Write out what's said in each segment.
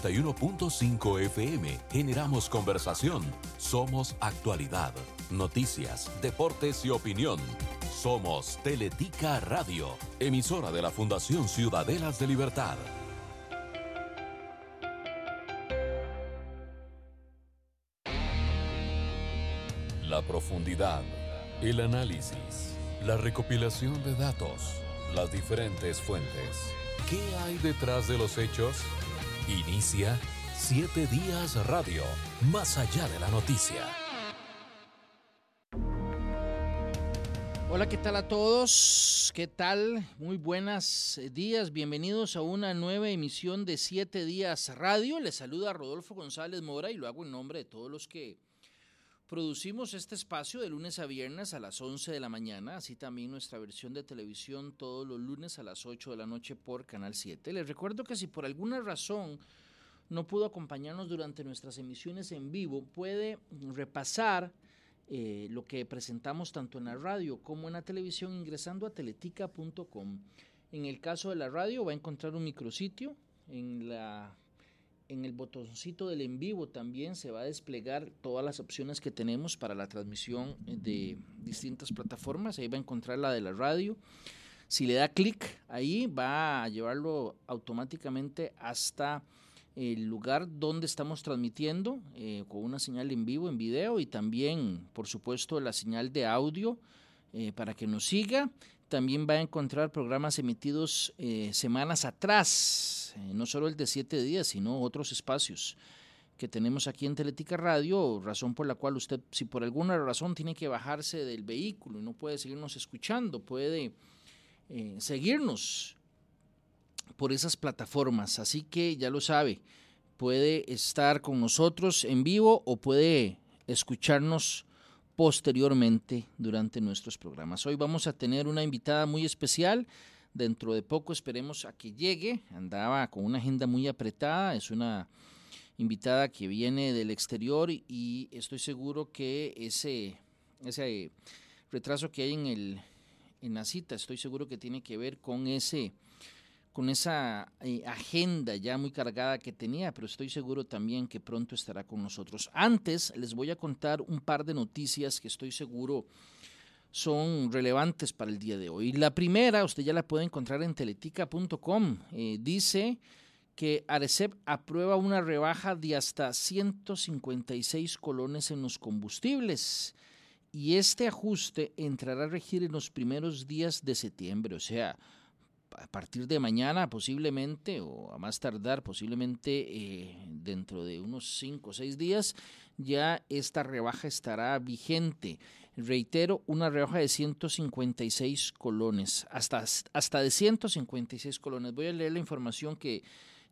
91.5 FM generamos conversación. Somos actualidad, noticias, deportes y opinión. Somos Teletica Radio, emisora de la Fundación Ciudadelas de Libertad. La profundidad, el análisis, la recopilación de datos, las diferentes fuentes. ¿Qué hay detrás de los hechos? Inicia Siete Días Radio, más allá de la noticia. Hola, ¿qué tal a todos? ¿Qué tal? Muy buenos días, bienvenidos a una nueva emisión de Siete Días Radio. Les saluda Rodolfo González Mora y lo hago en nombre de todos los que producimos este espacio de lunes a viernes a las 11 de la mañana, así también nuestra versión de televisión todos los lunes a las 8 de la noche por Canal 7. Les recuerdo que si por alguna razón no pudo acompañarnos durante nuestras emisiones en vivo, puede repasar eh, lo que presentamos tanto en la radio como en la televisión ingresando a teletica.com. En el caso de la radio va a encontrar un micrositio. En, la, en el botoncito del en vivo también se va a desplegar todas las opciones que tenemos para la transmisión de distintas plataformas. Ahí va a encontrar la de la radio. Si le da clic ahí va a llevarlo automáticamente hasta el lugar donde estamos transmitiendo eh, con una señal en vivo, en video y también, por supuesto, la señal de audio eh, para que nos siga. También va a encontrar programas emitidos eh, semanas atrás, no solo el de siete días, sino otros espacios que tenemos aquí en Teletica Radio, razón por la cual usted, si por alguna razón tiene que bajarse del vehículo y no puede seguirnos escuchando, puede seguirnos por esas plataformas. Así que ya lo sabe, puede estar con nosotros en vivo o puede escucharnos posteriormente durante nuestros programas. Hoy vamos a tener una invitada muy especial. Dentro de poco esperemos a que llegue. Andaba con una agenda muy apretada. Es una invitada que viene del exterior y estoy seguro que ese, ese retraso que hay en, el, en la cita, estoy seguro que tiene que ver con ese con esa eh, agenda ya muy cargada que tenía, pero estoy seguro también que pronto estará con nosotros. Antes les voy a contar un par de noticias que estoy seguro son relevantes para el día de hoy. La primera, usted ya la puede encontrar en teletica.com, eh, dice que Arecep aprueba una rebaja de hasta 156 colones en los combustibles y este ajuste entrará a regir en los primeros días de septiembre, o sea, a partir de mañana posiblemente o a más tardar posiblemente eh, dentro de unos 5 o 6 días ya esta rebaja estará vigente. Reitero, una rebaja de 156 colones, hasta, hasta de 156 colones. Voy a leer la información que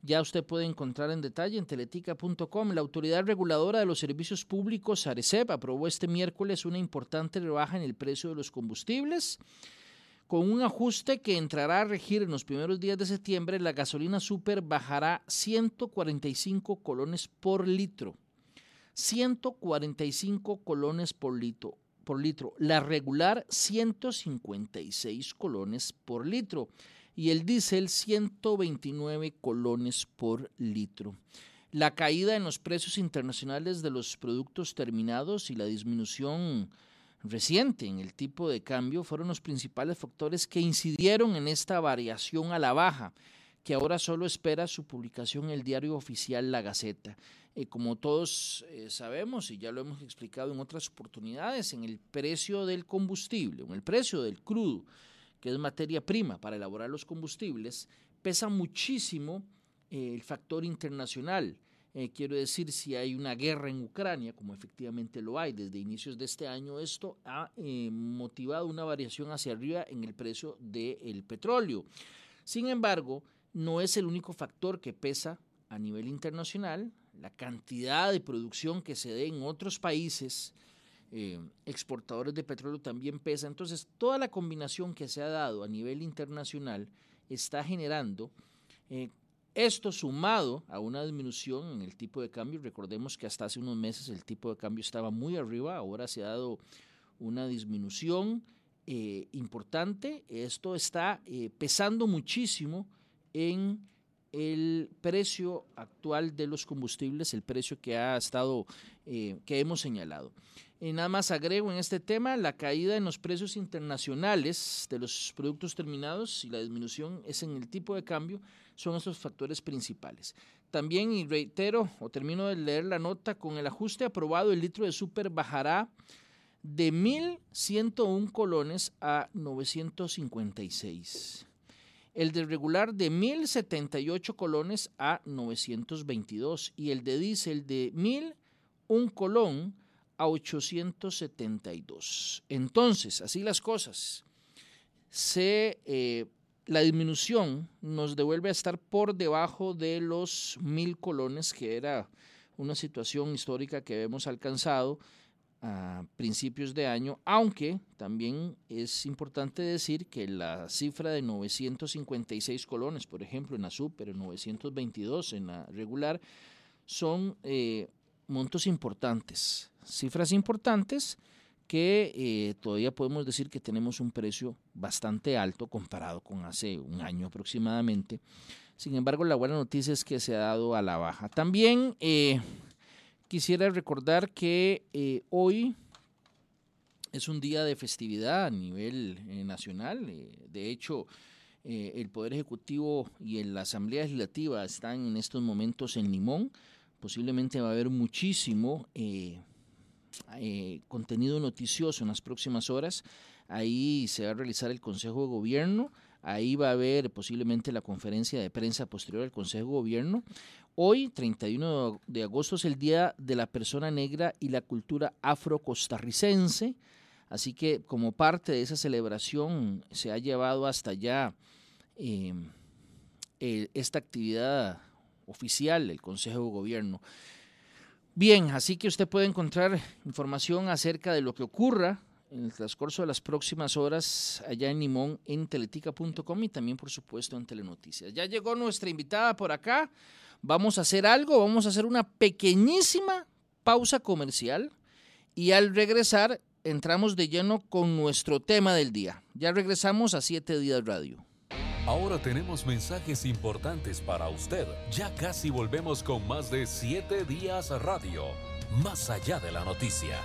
ya usted puede encontrar en detalle en teletica.com. La Autoridad Reguladora de los Servicios Públicos, ARECEP, aprobó este miércoles una importante rebaja en el precio de los combustibles con un ajuste que entrará a regir en los primeros días de septiembre, la gasolina super bajará 145 colones por litro. 145 colones por litro. Por litro. La regular 156 colones por litro y el diésel 129 colones por litro. La caída en los precios internacionales de los productos terminados y la disminución reciente en el tipo de cambio fueron los principales factores que incidieron en esta variación a la baja, que ahora solo espera su publicación en el diario oficial La Gaceta. Eh, como todos eh, sabemos, y ya lo hemos explicado en otras oportunidades, en el precio del combustible, en el precio del crudo, que es materia prima para elaborar los combustibles, pesa muchísimo eh, el factor internacional eh, quiero decir, si hay una guerra en Ucrania, como efectivamente lo hay desde inicios de este año, esto ha eh, motivado una variación hacia arriba en el precio del petróleo. Sin embargo, no es el único factor que pesa a nivel internacional. La cantidad de producción que se dé en otros países eh, exportadores de petróleo también pesa. Entonces, toda la combinación que se ha dado a nivel internacional está generando esto sumado a una disminución en el tipo de cambio, recordemos que hasta hace unos meses el tipo de cambio estaba muy arriba, ahora se ha dado una disminución eh, importante. Esto está eh, pesando muchísimo en el precio actual de los combustibles, el precio que ha estado, eh, que hemos señalado. Y nada más agrego en este tema la caída en los precios internacionales de los productos terminados y la disminución es en el tipo de cambio, son esos factores principales. También, y reitero, o termino de leer la nota, con el ajuste aprobado, el litro de súper bajará de 1.101 colones a 956. El de regular de 1.078 colones a 922 y el de diésel de 1.001 colón a 872. Entonces, así las cosas, se, eh, la disminución nos devuelve a estar por debajo de los mil colones, que era una situación histórica que hemos alcanzado a principios de año, aunque también es importante decir que la cifra de 956 colones, por ejemplo, en la super, 922 en la regular, son eh, montos importantes, cifras importantes que eh, todavía podemos decir que tenemos un precio bastante alto comparado con hace un año aproximadamente. Sin embargo, la buena noticia es que se ha dado a la baja. También eh, quisiera recordar que eh, hoy es un día de festividad a nivel nacional. de hecho, el Poder Ejecutivo y la Asamblea Legislativa están en estos momentos en Limón Posiblemente va a haber muchísimo eh, contenido noticioso en las próximas horas. Ahí se va a realizar el Consejo de Gobierno. Ahí va a haber posiblemente la conferencia de prensa posterior al Consejo de Gobierno. Hoy, 31 de agosto, es el Día de la Persona Negra y la Cultura Afro-Costarricense. Así que como parte de esa celebración se ha llevado hasta allá eh, esta actividad oficial del Consejo de Gobierno. Bien, así que usted puede encontrar información acerca de lo que ocurra en el transcurso de las próximas horas allá en Limón en teletica.com y también por supuesto en Telenoticias. Ya llegó nuestra invitada por acá. Vamos a hacer algo, vamos a hacer una pequeñísima pausa comercial y al regresar entramos de lleno con nuestro tema del día. Ya regresamos a Siete Días Radio. Ahora tenemos mensajes importantes para usted. Ya casi volvemos con más de 7 días radio, más allá de la noticia.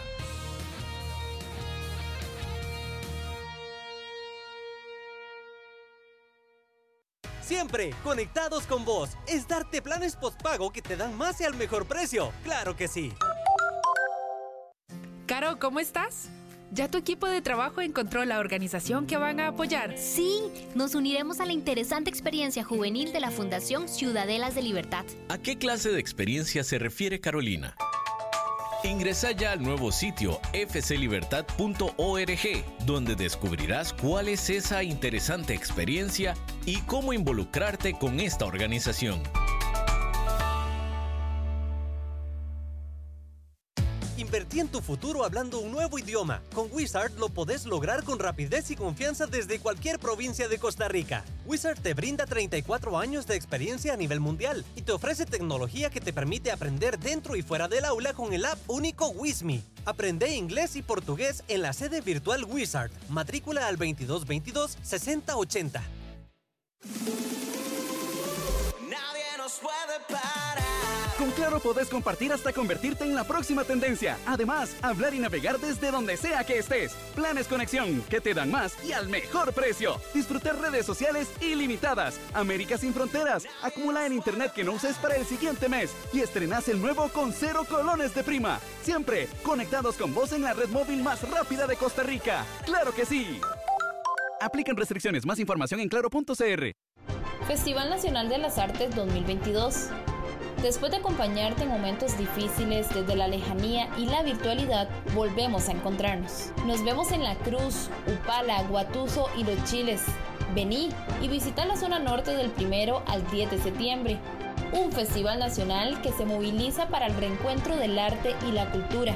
Siempre conectados con vos es darte planes postpago que te dan más y al mejor precio. Claro que sí. Caro, ¿cómo estás? ¿Ya tu equipo de trabajo encontró la organización que van a apoyar? Sí, nos uniremos a la interesante experiencia juvenil de la Fundación Ciudadelas de Libertad. ¿A qué clase de experiencia se refiere Carolina? Ingresa ya al nuevo sitio fclibertad.org, donde descubrirás cuál es esa interesante experiencia y cómo involucrarte con esta organización. En tu futuro hablando un nuevo idioma. Con Wizard lo podés lograr con rapidez y confianza desde cualquier provincia de Costa Rica. Wizard te brinda 34 años de experiencia a nivel mundial y te ofrece tecnología que te permite aprender dentro y fuera del aula con el app único WizMe. Aprende inglés y portugués en la sede virtual Wizard. Matrícula al 2222 6080. Nadie nos puede parar. Con Claro podés compartir hasta convertirte en la próxima tendencia. Además, hablar y navegar desde donde sea que estés. Planes Conexión, que te dan más y al mejor precio. Disfrutar redes sociales ilimitadas. América sin fronteras. Acumula en internet que no uses para el siguiente mes. Y estrenás el nuevo con cero colones de prima. Siempre conectados con vos en la red móvil más rápida de Costa Rica. ¡Claro que sí! Aplican restricciones. Más información en claro.cr. Festival Nacional de las Artes 2022. Después de acompañarte en momentos difíciles desde la lejanía y la virtualidad, volvemos a encontrarnos. Nos vemos en La Cruz, Upala, Guatuso y Los Chiles. Vení y visita la zona norte del primero al 10 de septiembre. Un festival nacional que se moviliza para el reencuentro del arte y la cultura.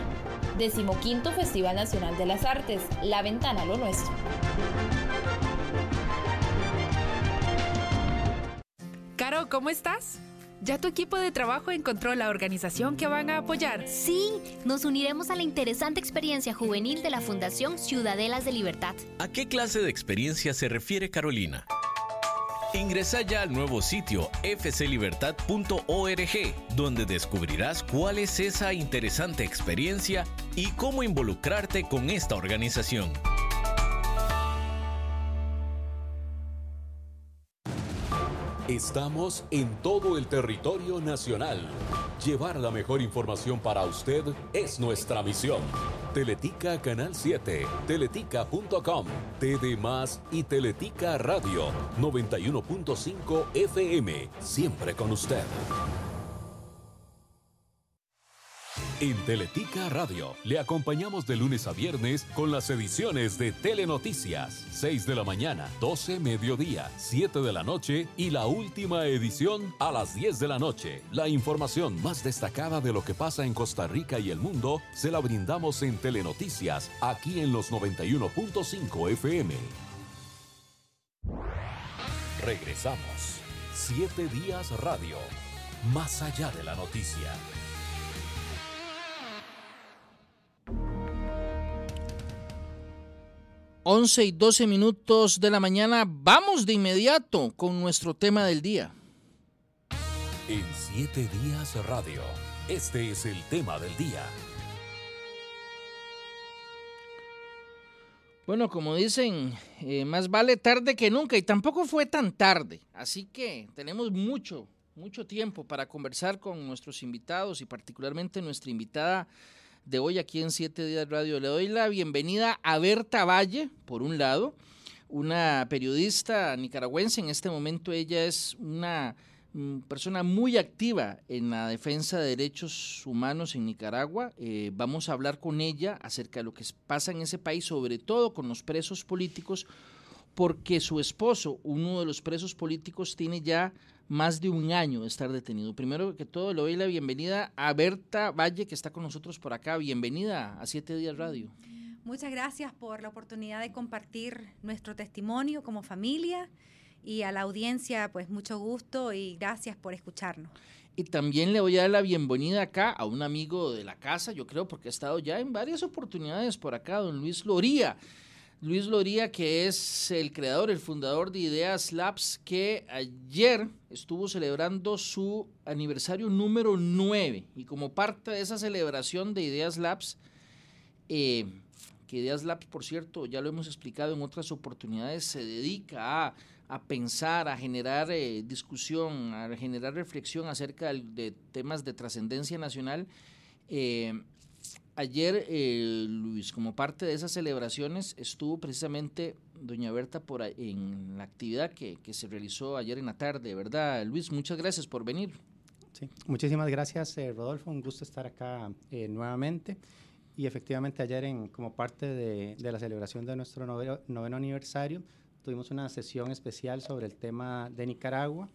Decimoquinto Festival Nacional de las Artes, La Ventana lo Nuestro. Caro, ¿cómo estás? ¿Ya tu equipo de trabajo encontró la organización que van a apoyar? Sí, nos uniremos a la interesante experiencia juvenil de la Fundación Ciudadelas de Libertad. ¿A qué clase de experiencia se refiere Carolina? Ingresa ya al nuevo sitio fclibertad.org, donde descubrirás cuál es esa interesante experiencia y cómo involucrarte con esta organización. Estamos en todo el territorio nacional. Llevar la mejor información para usted es nuestra misión. Teletica Canal 7, teletica.com, TD Más y Teletica Radio 91.5 FM, siempre con usted. En Teletica Radio le acompañamos de lunes a viernes con las ediciones de Telenoticias, 6 de la mañana, 12 mediodía, 7 de la noche y la última edición a las 10 de la noche. La información más destacada de lo que pasa en Costa Rica y el mundo se la brindamos en Telenoticias, aquí en los 91.5 FM. Regresamos. 7 días radio. Más allá de la noticia. 11 y 12 minutos de la mañana, vamos de inmediato con nuestro tema del día. En 7 días radio, este es el tema del día. Bueno, como dicen, eh, más vale tarde que nunca y tampoco fue tan tarde, así que tenemos mucho, mucho tiempo para conversar con nuestros invitados y particularmente nuestra invitada de hoy aquí en Siete Días Radio. Le doy la bienvenida a Berta Valle, por un lado, una periodista nicaragüense. En este momento ella es una mm, persona muy activa en la defensa de derechos humanos en Nicaragua. Eh, vamos a hablar con ella acerca de lo que pasa en ese país, sobre todo con los presos políticos, porque su esposo, uno de los presos políticos, tiene ya más de un año de estar detenido. Primero que todo, le doy la bienvenida a Berta Valle, que está con nosotros por acá. Bienvenida a Siete Días Radio. Muchas gracias por la oportunidad de compartir nuestro testimonio como familia y a la audiencia, pues mucho gusto y gracias por escucharnos. Y también le voy a dar la bienvenida acá a un amigo de la casa, yo creo, porque ha estado ya en varias oportunidades por acá, don Luis Loría. Luis Loría, que es el creador, el fundador de Ideas Labs, que ayer estuvo celebrando su aniversario número 9. Y como parte de esa celebración de Ideas Labs, eh, que Ideas Labs, por cierto, ya lo hemos explicado en otras oportunidades, se dedica a, pensar, a generar eh, discusión, a generar reflexión acerca de, temas de trascendencia nacional. Eh, Ayer, eh, Luis, como parte de esas celebraciones, estuvo precisamente doña Berta por en la actividad que, se realizó ayer en la tarde, ¿verdad? Luis, muchas gracias por venir. Sí, muchísimas gracias, eh, Rodolfo. Un gusto estar acá eh, nuevamente. Y efectivamente ayer, en, como parte de, la celebración de nuestro noveno aniversario, tuvimos una sesión especial sobre el tema de Nicaragua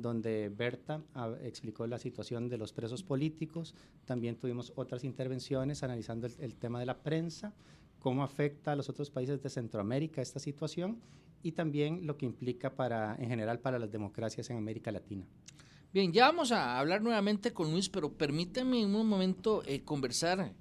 donde Berta ah, explicó la situación de los presos políticos. También tuvimos otras intervenciones analizando el, tema de la prensa, cómo afecta a los otros países de Centroamérica esta situación y también lo que implica para, en general para las democracias en América Latina. Bien, ya vamos a hablar nuevamente con Luis, pero permítame en un momento eh, conversar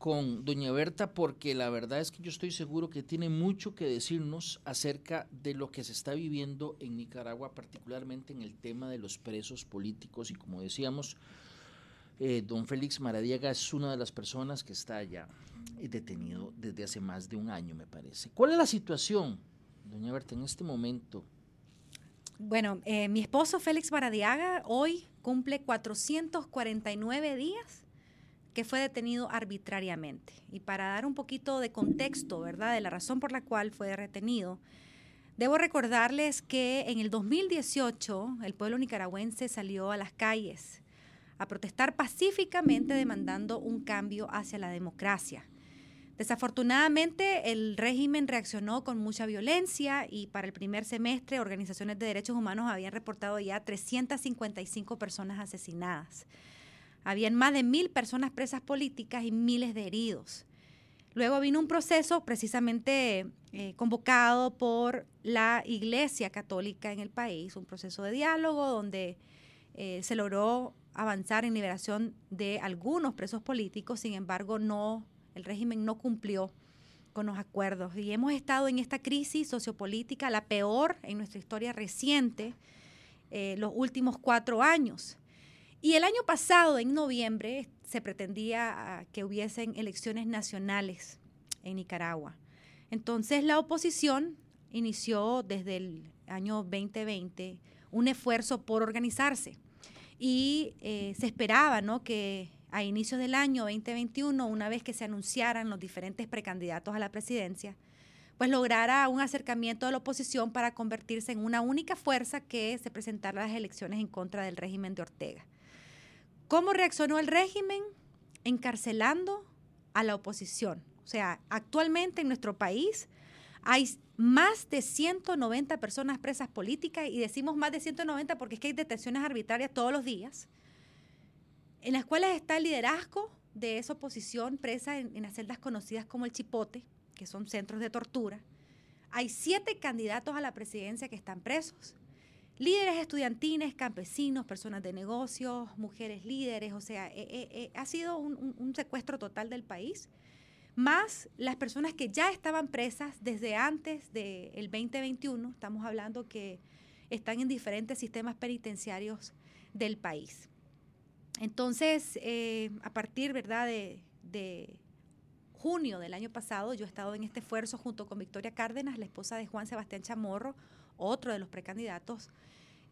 con doña Berta porque la verdad es que yo estoy seguro que tiene mucho que decirnos acerca de lo que se está viviendo en Nicaragua, particularmente en el tema de los presos políticos y como decíamos, eh, don Félix Maradiaga es una de las personas que está ya eh, detenido desde hace más de un año, me parece. ¿Cuál es la situación, doña Berta, en este momento? Bueno, eh, mi esposo Félix Maradiaga hoy cumple 449 días que fue detenido arbitrariamente. Y para dar un poquito de contexto, ¿verdad?, de la razón por la cual fue retenido, debo recordarles que en el 2018 el pueblo nicaragüense salió a las calles a protestar pacíficamente demandando un cambio hacia la democracia. Desafortunadamente, el régimen reaccionó con mucha violencia y para el primer semestre organizaciones de derechos humanos habían reportado ya 355 personas asesinadas. Habían más de mil personas presas políticas y miles de heridos. Luego vino un proceso precisamente eh, convocado por la Iglesia Católica en el país, un proceso de diálogo donde eh, se logró avanzar en liberación de algunos presos políticos, sin embargo, no, el régimen no cumplió con los acuerdos y hemos estado en esta crisis sociopolítica, la peor en nuestra historia reciente, eh, los últimos cuatro años. Y el año pasado, en noviembre, se pretendía ah, que hubiesen elecciones nacionales en Nicaragua. Entonces la oposición inició desde el año 2020 un esfuerzo por organizarse y eh, se esperaba ¿no? que a inicios del año 2021, una vez que se anunciaran los diferentes precandidatos a la presidencia, pues lograra un acercamiento de la oposición para convertirse en una única fuerza que se presentara a las elecciones en contra del régimen de Ortega. ¿Cómo reaccionó el régimen? Encarcelando a la oposición. O sea, actualmente en nuestro país hay más de 190 personas presas políticas y decimos más de 190 porque es que hay detenciones arbitrarias todos los días en las cuales está el liderazgo de esa oposición presa en, celdas conocidas como el Chipote, que son centros de tortura. Hay siete candidatos a la presidencia que están presos. Líderes estudiantiles, campesinos, personas de negocios, mujeres líderes, o sea, eh, eh, eh, ha sido un, secuestro total del país, más las personas que ya estaban presas desde antes del 2021, estamos hablando que están en diferentes sistemas penitenciarios del país. Entonces, eh, a partir ¿verdad? De, junio del año pasado, yo he estado en este esfuerzo junto con Victoria Cárdenas, la esposa de Juan Sebastián Chamorro, otro de los precandidatos,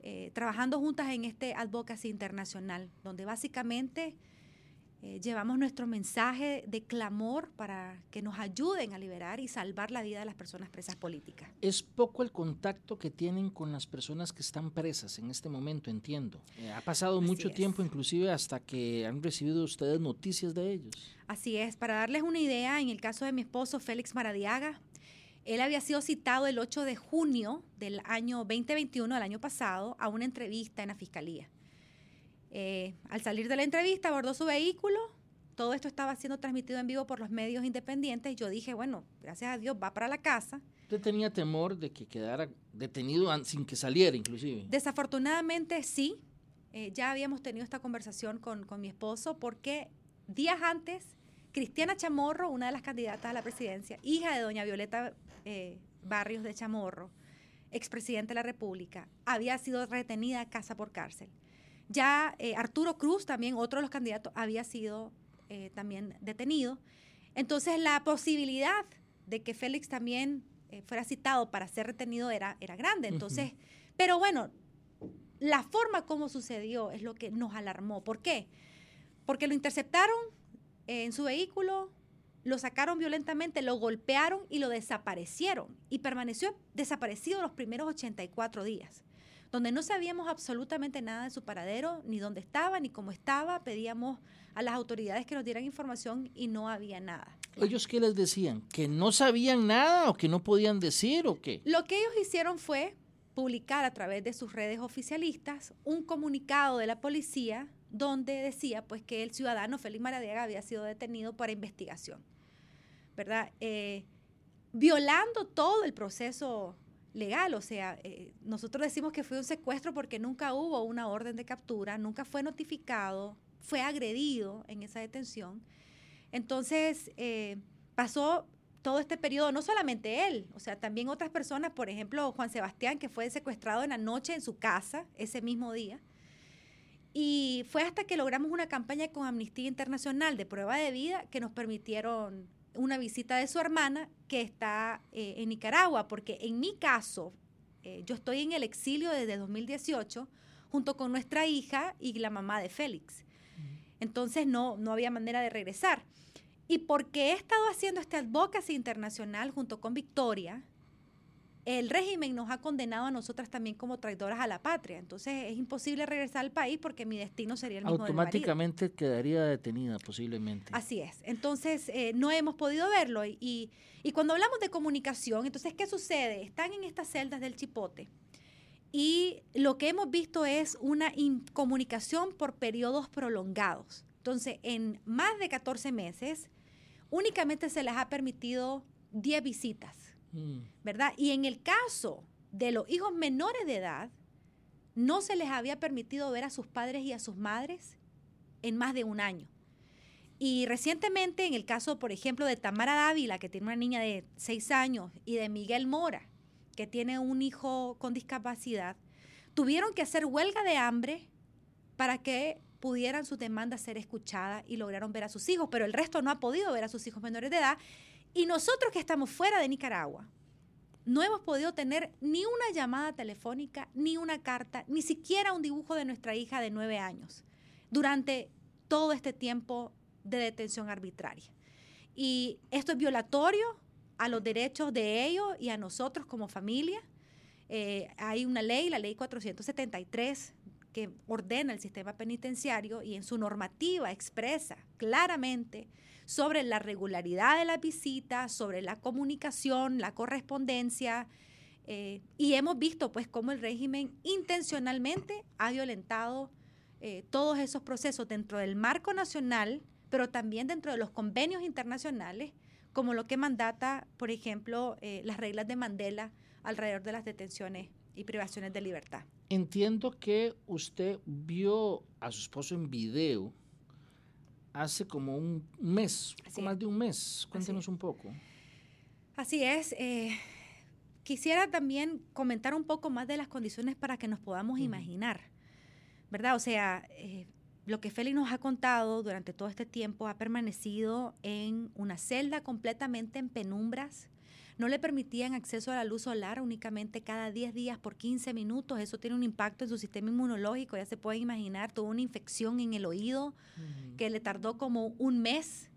eh, trabajando juntas en este advocacy internacional, donde básicamente eh, llevamos nuestro mensaje de clamor para que nos ayuden a liberar y salvar la vida de las personas presas políticas. Es poco el contacto que tienen con las personas que están presas en este momento, entiendo. Eh, ha pasado mucho tiempo, inclusive hasta que han recibido ustedes noticias de ellos. Así es, para darles una idea, en el caso de mi esposo Félix Maradiaga, él había sido citado el 8 de junio del año 2021, el año pasado, a una entrevista en la fiscalía. Eh, al salir de la entrevista, abordó su vehículo. Todo esto estaba siendo transmitido en vivo por los medios independientes. Yo dije, bueno, gracias a Dios, va para la casa. ¿Usted tenía temor de que quedara detenido sin que saliera, inclusive? Desafortunadamente, sí. Eh, ya habíamos tenido esta conversación con, mi esposo porque días antes, Cristiana Chamorro, una de las candidatas a la presidencia, hija de doña Violeta eh, Barrios de Chamorro, expresidente de la República, había sido retenida casa por cárcel. Ya eh, Arturo Cruz, también otro de los candidatos, había sido eh, también detenido. Entonces la posibilidad de que Félix también eh, fuera citado para ser retenido era, era grande. Entonces, pero bueno, la forma como sucedió es lo que nos alarmó. ¿Por qué? Porque lo interceptaron en su vehículo, lo sacaron violentamente, lo golpearon y lo desaparecieron. Y permaneció desaparecido los primeros 84 días donde no sabíamos absolutamente nada de su paradero, ni dónde estaba, ni cómo estaba. Pedíamos a las autoridades que nos dieran información y no había nada. ¿Ellos qué les decían? ¿Que no sabían nada o que no podían decir o qué? Lo que ellos hicieron fue publicar a través de sus redes oficialistas un comunicado de la policía donde decía pues que el ciudadano Félix Maradiaga había sido detenido para investigación, ¿verdad? Eh, violando todo el proceso legal, o sea, eh, nosotros decimos que fue un secuestro porque nunca hubo una orden de captura, nunca fue notificado, fue agredido en esa detención. Entonces, eh, pasó todo este periodo, no solamente él, o sea, también otras personas, por ejemplo, Juan Sebastián, que fue secuestrado en la noche en su casa ese mismo día. Y fue hasta que logramos una campaña con Amnistía Internacional de prueba de vida que nos permitieron una visita de su hermana que está eh, en Nicaragua, porque en mi caso, eh, yo estoy en el exilio desde 2018 junto con nuestra hija y la mamá de Félix. Entonces no, no había manera de regresar. Y porque he estado haciendo este advocacy internacional junto con Victoria, el régimen nos ha condenado a nosotras también como traidoras a la patria. Entonces es imposible regresar al país porque mi destino sería el mismo. Automáticamente quedaría detenida posiblemente. Así es. Entonces eh, no hemos podido verlo. Y, y, cuando hablamos de comunicación, entonces, ¿qué sucede? Están en estas celdas del chipote. Y lo que hemos visto es una incomunicación por periodos prolongados. Entonces, en más de 14 meses, únicamente se les ha permitido 10 visitas Mm. ¿verdad? Y en el caso de los hijos menores de edad, no se les había permitido ver a sus padres y a sus madres en más de un año. Y recientemente, en el caso, por ejemplo, de Tamara Dávila, que tiene una niña de 6 años, y de Miguel Mora, que tiene un hijo con discapacidad, tuvieron que hacer huelga de hambre para que pudieran sus demandas ser escuchadas y lograron ver a sus hijos, pero el resto no ha podido ver a sus hijos menores de edad. Y nosotros que estamos fuera de Nicaragua, no hemos podido tener ni una llamada telefónica, ni una carta, ni siquiera un dibujo de nuestra hija de nueve años durante todo este tiempo de detención arbitraria. Y esto es violatorio a los derechos de ellos y a nosotros como familia. Eh, hay una ley, la ley 473, que ordena el sistema penitenciario y en su normativa expresa claramente sobre la regularidad de la visita, sobre la comunicación, la correspondencia. Eh, y hemos visto pues cómo el régimen intencionalmente ha violentado eh, todos esos procesos dentro del marco nacional, pero también dentro de los convenios internacionales, como lo que mandata, por ejemplo, eh, las reglas de Mandela alrededor de las detenciones y privaciones de libertad. Entiendo que usted vio a su esposo en video hace como un mes, poco más de un mes. Cuéntenos un poco. Así es. Eh, quisiera también comentar un poco más de las condiciones para que nos podamos imaginar, ¿verdad? O sea, eh, lo que Félix nos ha contado durante todo este tiempo ha permanecido en una celda completamente en penumbras, no le permitían acceso a la luz solar únicamente cada 10 días por 15 minutos. Eso tiene un impacto en su sistema inmunológico. Ya se puede imaginar, tuvo una infección en el oído que le tardó como un mes.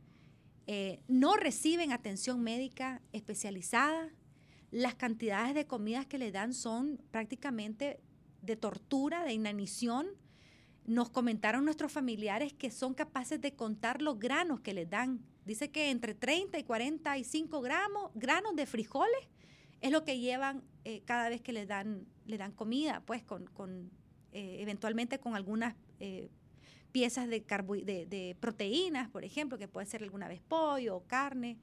Eh, no reciben atención médica especializada. Las cantidades de comidas que le dan son prácticamente de tortura, de inanición. Nos comentaron nuestros familiares que son capaces de contar los granos que les dan Dice que entre 30 y 45 gramos, granos de frijoles es lo que llevan eh, cada vez que le dan, le dan comida, pues con, eh, eventualmente con algunas eh, piezas de, de, proteínas, por ejemplo, que puede ser alguna vez pollo o carne.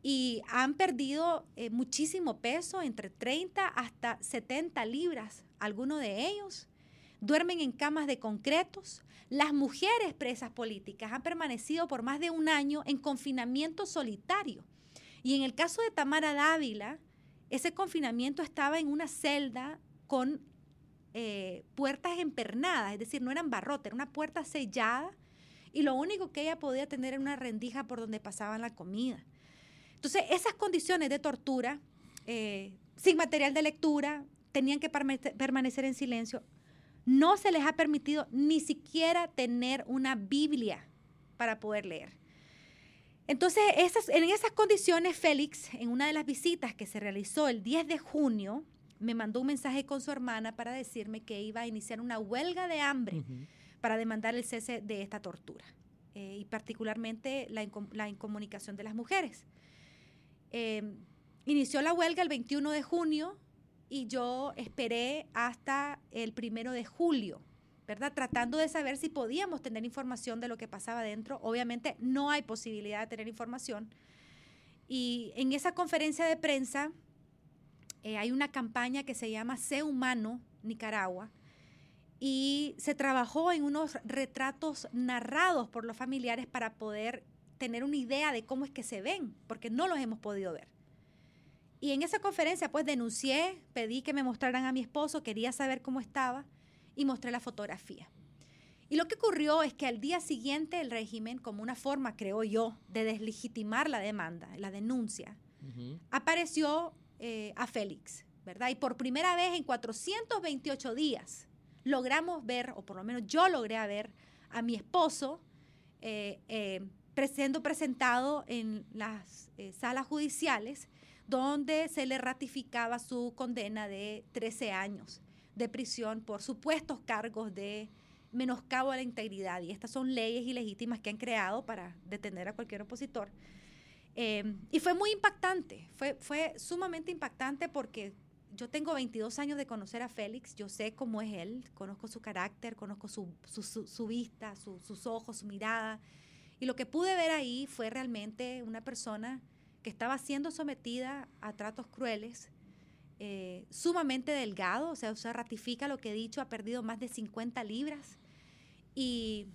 Y han perdido muchísimo peso, entre 30 hasta 70 libras, algunos de ellos duermen en camas de concretos. Las mujeres presas políticas han permanecido por más de un año en confinamiento solitario. Y en el caso de Tamara Dávila, ese confinamiento estaba en una celda con eh, puertas empernadas, es decir, no eran barrotes, era una puerta sellada y lo único que ella podía tener era una rendija por donde pasaban la comida. Entonces, esas condiciones de tortura, eh, sin material de lectura, tenían que permanecer en silencio, no se les ha permitido ni siquiera tener una Biblia para poder leer. Entonces, en esas condiciones, Félix, en una de las visitas que se realizó el 10 de junio, me mandó un mensaje con su hermana para decirme que iba a iniciar una huelga de hambre para demandar el cese de esta tortura, eh, y particularmente la, incomunicación de las mujeres. Eh, inició la huelga el 21 de junio, y yo esperé hasta el primero de julio, ¿verdad? Tratando de saber si podíamos tener información de lo que pasaba dentro. Obviamente no hay posibilidad de tener información. Y en esa conferencia de prensa eh, hay una campaña que se llama Sé Humano Nicaragua y se trabajó en unos retratos narrados por los familiares para poder tener una idea de cómo es que se ven, porque no los hemos podido ver. Y en esa conferencia pues denuncié, pedí que me mostraran a mi esposo, quería saber cómo estaba y mostré la fotografía. Y lo que ocurrió es que al día siguiente el régimen, como una forma, creo yo, de deslegitimar la demanda, la denuncia, apareció eh, a Félix, ¿verdad? Y por primera vez en 428 días logramos ver, o por lo menos yo logré ver a mi esposo eh, eh, siendo presentado en las salas judiciales donde se le ratificaba su condena de 13 años de prisión por supuestos cargos de menoscabo a la integridad. Y estas son leyes ilegítimas que han creado para detener a cualquier opositor. Em, y fue muy impactante, fue, fue sumamente impactante porque yo tengo 22 años de conocer a Félix, yo sé cómo es él, conozco su carácter, conozco su, su, vista, sus ojos, su mirada. Y lo que pude ver ahí fue realmente una persona que estaba siendo sometida a tratos crueles, eh, sumamente delgado, o sea, se ratifica lo que he dicho, ha perdido más de 50 libras. Y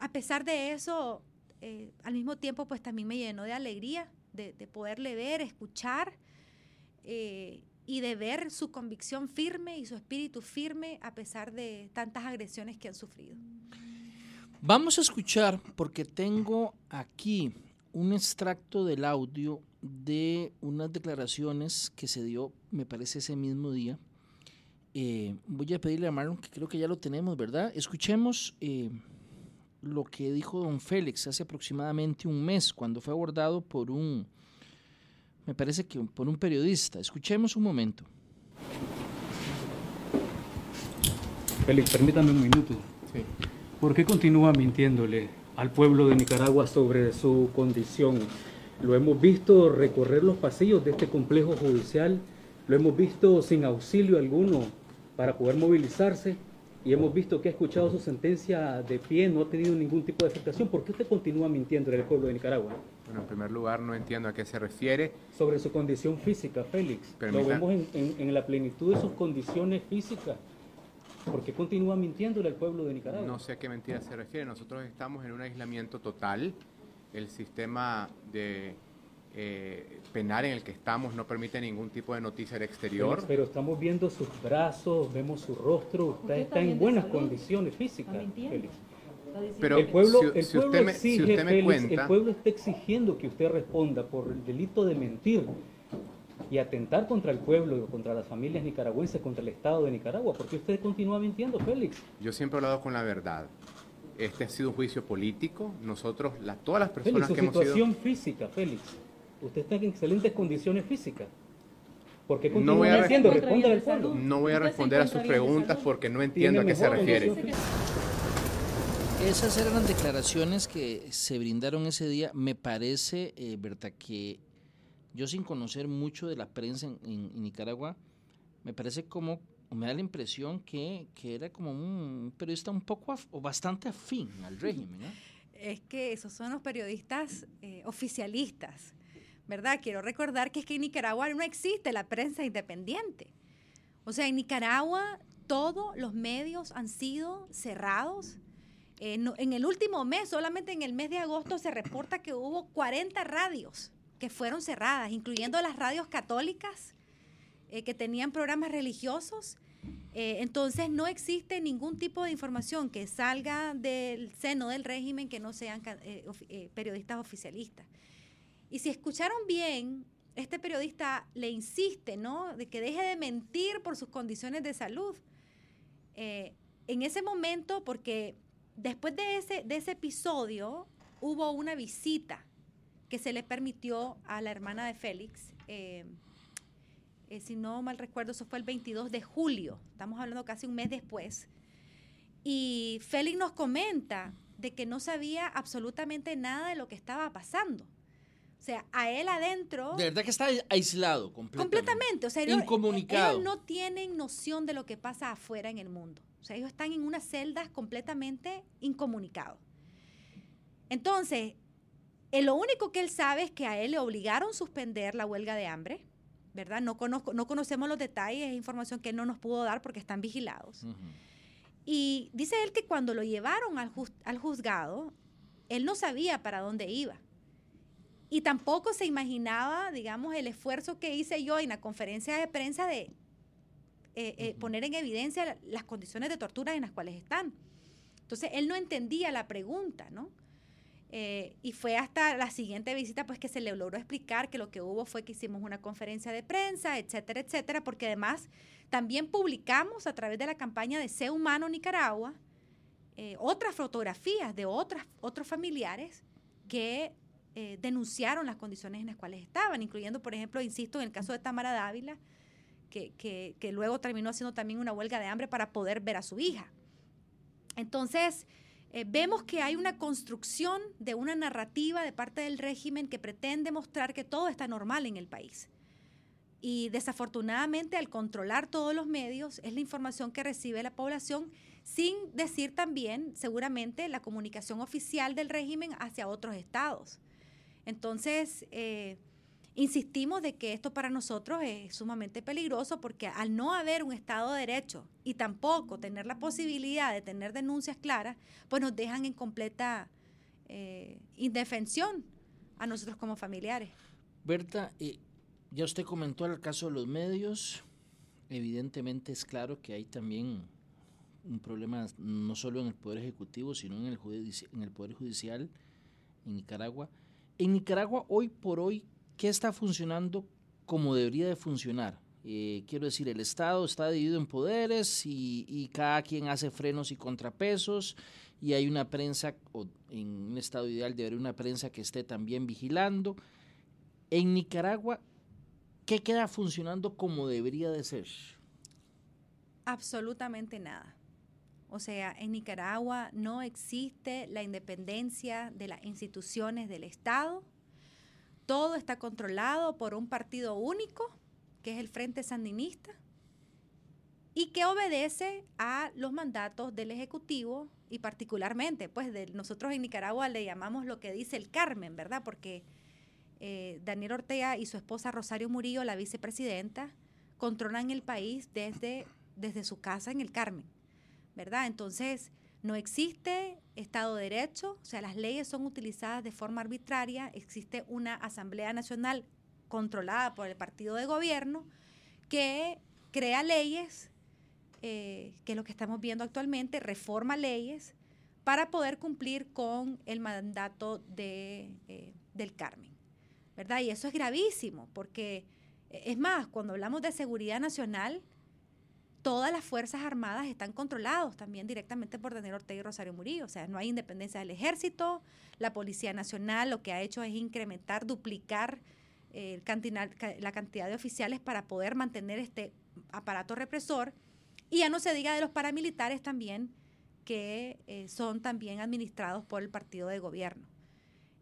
a pesar de eso, eh, al mismo tiempo pues también me llenó de alegría de, de poderle ver, escuchar eh, y de ver su convicción firme y su espíritu firme a pesar de tantas agresiones que han sufrido. Vamos a escuchar, porque tengo aquí un extracto del audio de unas declaraciones que se dio, me parece, ese mismo día. Eh, voy a pedirle a Marlon, que creo que ya lo tenemos, ¿verdad? Escuchemos eh, lo que dijo don Félix hace aproximadamente un mes, cuando fue abordado por un, me parece que por un periodista. Escuchemos un momento. Félix, permítame un minuto. ¿Por qué continúa mintiéndole al pueblo de Nicaragua sobre su condición? Lo hemos visto recorrer los pasillos de este complejo judicial, lo hemos visto sin auxilio alguno para poder movilizarse y hemos visto que ha escuchado su sentencia de pie, no ha tenido ningún tipo de afectación. ¿Por qué usted continúa mintiendo al pueblo de Nicaragua? Bueno, en primer lugar, no entiendo a qué se refiere. Sobre su condición física, Félix. Permita- Lo vemos en, en- en la plenitud de sus condiciones físicas. ¿Por qué continúa mintiéndole al pueblo de Nicaragua? No sé a qué mentira se refiere. Nosotros estamos en un aislamiento total. El sistema de eh, penal en el que estamos no permite ningún tipo de noticia al exterior. Félix, pero estamos viendo sus brazos, vemos su rostro, usted está en buenas condiciones físicas, Félix. Pero el pueblo, si- el si pueblo usted me- si usted me Félix, cuenta- el pueblo está exigiendo que usted responda por el delito de mentir y atentar contra el pueblo, contra las familias nicaragüenses, contra el Estado de Nicaragua. ¿Por qué usted continúa mintiendo, Félix? Yo siempre he hablado con la verdad. Este ha sido un juicio político. Nosotros, la- todas las Félix, personas su que hemos sido... situación física, Félix. Usted está en excelentes condiciones físicas. ¿Por qué continúa No voy, a mintiendo? responder- Responda pueblo. no voy a responder a sus preguntas porque no entiendo a qué se refiere. Esas eran las declaraciones que se brindaron ese día. Me parece, eh, Berta, que yo sin conocer mucho de la prensa en, Nicaragua, me parece como, me da la impresión que, que era como un periodista un poco o bastante afín al régimen. es que esos son los periodistas eh, oficialistas, ¿verdad? Quiero recordar que es que en Nicaragua no existe la prensa independiente. O sea, en Nicaragua todos los medios han sido cerrados. Eh, en el último mes, solamente en el mes de agosto, se reporta que hubo 40 radios que fueron cerradas, incluyendo las radios católicas eh, que tenían programas religiosos. Eh, entonces no existe ningún tipo de información que salga del seno del régimen que no sean eh, eh, periodistas oficialistas. Y si escucharon bien, este periodista le insiste, ¿no? De que deje de mentir por sus condiciones de salud. En ese momento, porque después de ese, de ese episodio, hubo una visita que se le permitió a la hermana de Félix. eh, eh, si no mal recuerdo, eso fue el 22 de julio, estamos hablando casi un mes después. Y Félix nos comenta de que no sabía absolutamente nada de lo que estaba pasando. O sea, a él adentro... De verdad que está aislado completamente. Completamente, o sea, ellos- Incomunicado. ellos no tienen noción de lo que pasa afuera en el mundo. O sea, ellos están en unas celdas completamente incomunicados. Entonces, eh, lo único que él sabe es que a él le obligaron a suspender la huelga de hambre, ¿verdad? No, conozco, no conocemos los detalles, es información que él no nos pudo dar porque están vigilados. Y dice él que cuando lo llevaron al, juz- al juzgado, él no sabía para dónde iba. Y tampoco se imaginaba, digamos, el esfuerzo que hice yo en la conferencia de prensa de eh, eh, poner en evidencia la- las condiciones de tortura en las cuales están. Entonces, él no entendía la pregunta, ¿no? Eh, y fue hasta la siguiente visita pues que se le logró explicar que lo que hubo fue que hicimos una conferencia de prensa, etcétera, etcétera, porque además también publicamos a través de la campaña de Sé Humano Nicaragua eh, otras fotografías de otras, otros familiares que eh, denunciaron las condiciones en las cuales estaban, incluyendo, por ejemplo, insisto, en el caso de Tamara Dávila, que, que- que luego terminó haciendo también una huelga de hambre para poder ver a su hija. Entonces, eh, vemos que hay una construcción de una narrativa de parte del régimen que pretende mostrar que todo está normal en el país. Y desafortunadamente, al controlar todos los medios, es la información que recibe la población, sin decir también, seguramente, la comunicación oficial del régimen hacia otros estados. Entonces, eh, insistimos de que esto para nosotros es sumamente peligroso porque al no haber un Estado de Derecho y tampoco tener la posibilidad de tener denuncias claras, pues nos dejan en completa eh, indefensión a nosotros como familiares. Berta, eh, ya usted comentó el caso de los medios. Evidentemente es claro que hay también un problema no solo en el Poder Ejecutivo, sino en el, en el Poder Judicial en Nicaragua. En Nicaragua, hoy por hoy, ¿qué está funcionando como debería de funcionar? Eh, quiero decir, el Estado está dividido en poderes y, cada quien hace frenos y contrapesos y hay una prensa, o en un estado ideal debería una prensa que esté también vigilando. En Nicaragua, ¿qué queda funcionando como debería de ser? Absolutamente nada. O sea, en Nicaragua no existe la independencia de las instituciones del Estado. Todo está controlado por un partido único, que es el Frente Sandinista, y que obedece a los mandatos del Ejecutivo y particularmente, pues de, nosotros en Nicaragua le llamamos lo que dice el Carmen, ¿verdad? Porque eh, Daniel Ortega y su esposa Rosario Murillo, la vicepresidenta, controlan el país desde, desde su casa en el Carmen. ¿verdad? Entonces, no existe Estado de Derecho, o sea, las leyes son utilizadas de forma arbitraria, existe una Asamblea Nacional controlada por el partido de gobierno que crea leyes, eh, que es lo que estamos viendo actualmente, reforma leyes para poder cumplir con el mandato de, eh, del Carmen, ¿verdad? Y eso es gravísimo, porque es más, cuando hablamos de seguridad nacional, todas las Fuerzas Armadas están controlados también directamente por Daniel Ortega y Rosario Murillo. O sea, no hay independencia del ejército, la Policía Nacional lo que ha hecho es incrementar, duplicar eh, la cantidad de oficiales para poder mantener este aparato represor. Y ya no se diga de los paramilitares también, que eh, son también administrados por el partido de gobierno.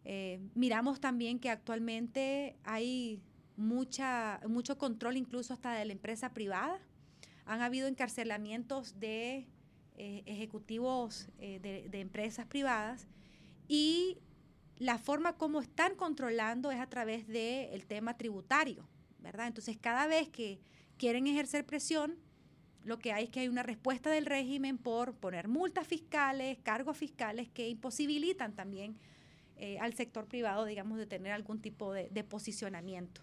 Eh, miramos también que actualmente hay mucha, mucho control incluso hasta de la empresa privada han habido encarcelamientos de eh, ejecutivos eh, de, empresas privadas y la forma como están controlando es a través del tema tributario, ¿verdad? Entonces, cada vez que quieren ejercer presión, lo que hay es que hay una respuesta del régimen por poner multas fiscales, cargos fiscales que imposibilitan también eh, al sector privado, digamos, de tener algún tipo de, posicionamiento.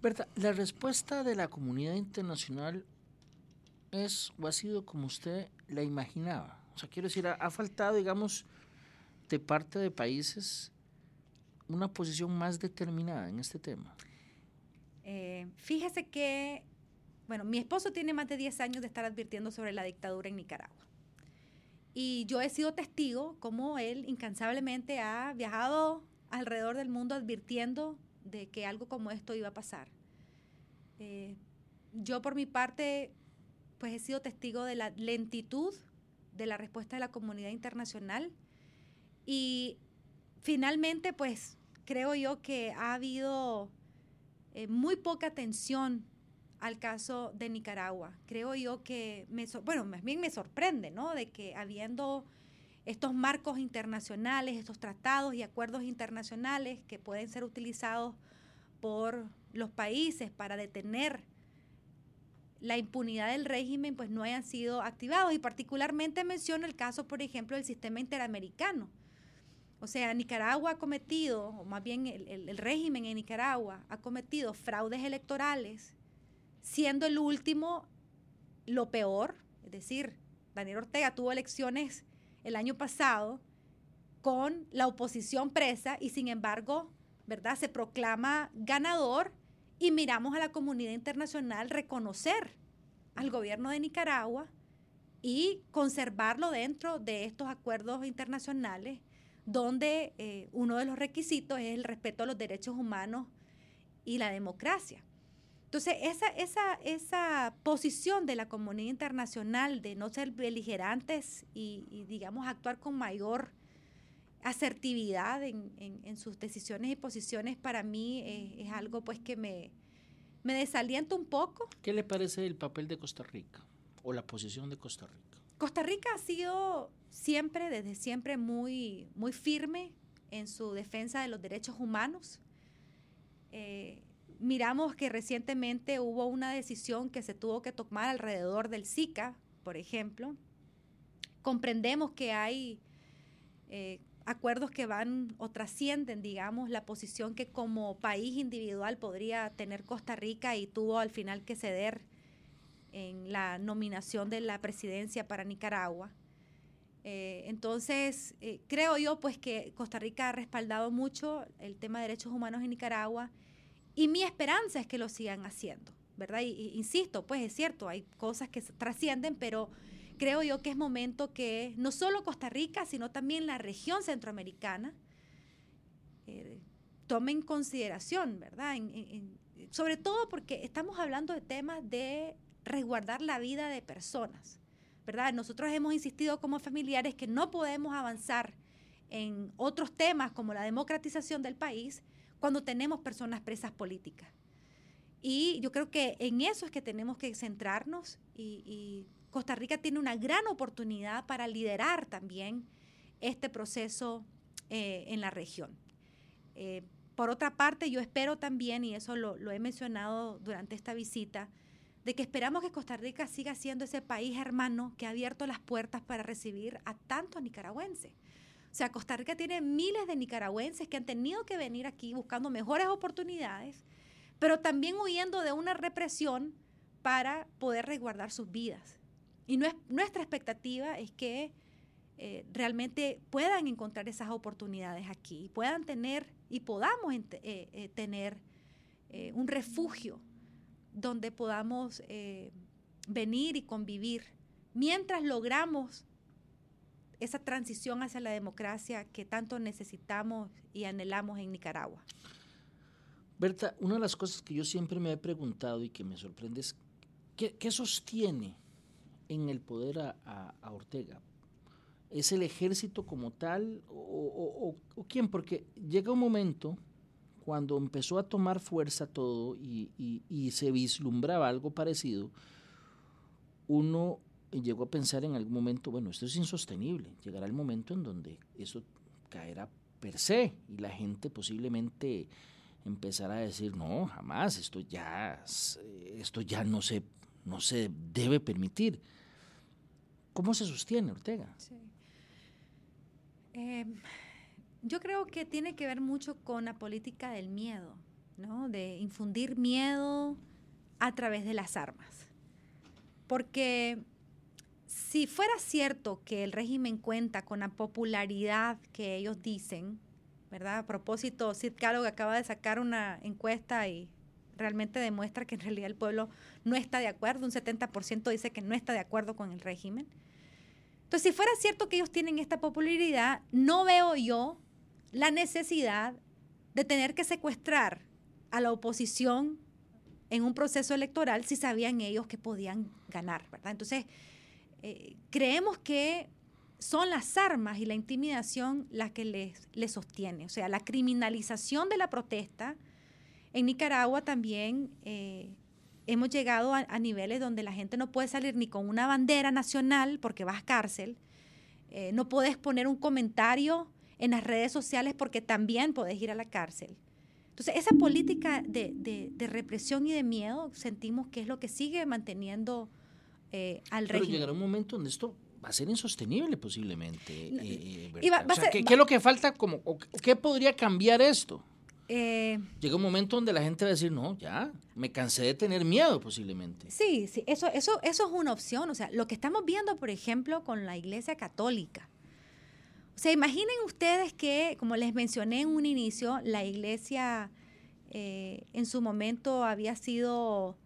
Berta, la respuesta de la comunidad internacional es o ha sido como usted la imaginaba? O sea, quiero decir, ha, faltado, digamos, de parte de países una posición más determinada en este tema. Eh, fíjese que, bueno, mi esposo tiene más de 10 años de estar advirtiendo sobre la dictadura en Nicaragua. Y yo he sido testigo como él incansablemente ha viajado alrededor del mundo advirtiendo de que algo como esto iba a pasar. Eh, yo por mi parte pues he sido testigo de la lentitud de la respuesta de la comunidad internacional y finalmente pues creo yo que ha habido eh, muy poca atención al caso de Nicaragua. Creo yo que, bueno, más bien me sorprende, ¿no? De que habiendo estos marcos internacionales, estos tratados y acuerdos internacionales que pueden ser utilizados por los países para detener la impunidad del régimen pues no hayan sido activados. Y particularmente menciono el caso, por ejemplo, del sistema interamericano. O sea, Nicaragua ha cometido, o más bien el, régimen en Nicaragua ha cometido fraudes electorales, siendo el último lo peor. Es decir, Daniel Ortega tuvo elecciones el año pasado con la oposición presa y sin embargo, ¿verdad? Se proclama ganador y miramos a la comunidad internacional reconocer al gobierno de Nicaragua y conservarlo dentro de estos acuerdos internacionales donde eh, uno de los requisitos es el respeto a los derechos humanos y la democracia. Entonces, esa, esa, esa posición de la comunidad internacional de no ser beligerantes y, digamos, actuar con mayor asertividad en, sus decisiones y posiciones para mí es algo pues que me, me desalienta un poco. ¿Qué le parece el papel de Costa Rica o la posición de Costa Rica? Costa Rica ha sido siempre, desde siempre, muy, muy firme en su defensa de los derechos humanos. Eh, miramos que recientemente hubo una decisión que se tuvo que tomar alrededor del SICA, por ejemplo. Comprendemos que hay eh, acuerdos que van o trascienden, digamos, la posición que como país individual podría tener Costa Rica y tuvo al final que ceder en la nominación de la presidencia para Nicaragua. Eh, entonces, eh, creo yo pues que Costa Rica ha respaldado mucho el tema de derechos humanos en Nicaragua y mi esperanza es que lo sigan haciendo, ¿verdad? Y, insisto, pues es cierto, hay cosas que trascienden, pero creo yo que es momento que no solo Costa Rica, sino también la región centroamericana eh, tome en consideración, ¿verdad? sobre todo porque estamos hablando de temas de resguardar la vida de personas, ¿verdad? Nosotros hemos insistido como familiares que no podemos avanzar en otros temas como la democratización del país cuando tenemos personas presas políticas. Y yo creo que en eso es que tenemos que centrarnos y, Costa Rica tiene una gran oportunidad para liderar también este proceso eh, en la región. Eh, por otra parte, yo espero también, y eso lo, lo he mencionado durante esta visita, de que esperamos que Costa Rica siga siendo ese país hermano que ha abierto las puertas para recibir a tantos nicaragüenses. O sea, Costa Rica tiene miles de nicaragüenses que han tenido que venir aquí buscando mejores oportunidades, pero también huyendo de una represión para poder resguardar sus vidas. Y nuestra expectativa es que eh, realmente puedan encontrar esas oportunidades aquí, puedan tener y podamos eh, eh, tener un refugio donde podamos venir y convivir mientras logramos esa transición hacia la democracia que tanto necesitamos y anhelamos en Nicaragua. Berta, una de las cosas que yo siempre me he preguntado y que me sorprende es, ¿qué, sostiene en el poder a, Ortega? ¿Es el ejército como tal o, o quién? Porque llega un momento cuando empezó a tomar fuerza todo y, se vislumbraba algo parecido, uno llegó a pensar en algún momento, bueno, esto es insostenible, llegará el momento en donde eso caerá per se y la gente posiblemente empezará a decir, no, jamás, esto ya, esto ya no, se, no se debe permitir. ¿Cómo se sostiene Ortega? Em, yo creo que tiene que ver mucho con la política del miedo, ¿no? De infundir miedo a través de las armas. Porque si fuera cierto que el régimen cuenta con la popularidad que ellos dicen, ¿verdad? A propósito, Sid Kellogg acaba de sacar una encuesta y realmente demuestra que en realidad el pueblo no está de acuerdo, un 70% dice que no está de acuerdo con el régimen. Entonces, si fuera cierto que ellos tienen esta popularidad, no veo yo la necesidad de tener que secuestrar a la oposición en un proceso electoral si sabían ellos que podían ganar, ¿verdad? Entonces, eh, creemos que son las armas y la intimidación las que les, les sostiene. O sea, la criminalización de la protesta. En Nicaragua también eh, hemos llegado a, niveles donde la gente no puede salir ni con una bandera nacional porque vas a cárcel. Eh, no puedes poner un comentario en las redes sociales porque también podés ir a la cárcel. Entonces, esa política de, represión y de miedo sentimos que es lo que sigue manteniendo eh, al régimen. Pero llegará un momento donde esto va a ser insostenible posiblemente. Eh, ¿qué, es lo que falta? Como, ¿Qué podría cambiar esto? Eh, Llega un momento donde la gente va a decir, no, ya, me cansé de tener miedo posiblemente. Sí, sí, eso, eso, eso es una opción. O sea, lo que estamos viendo, por ejemplo, con la Iglesia Católica, o sea, imaginen ustedes que, como les mencioné en un inicio, la iglesia eh, en su momento había sido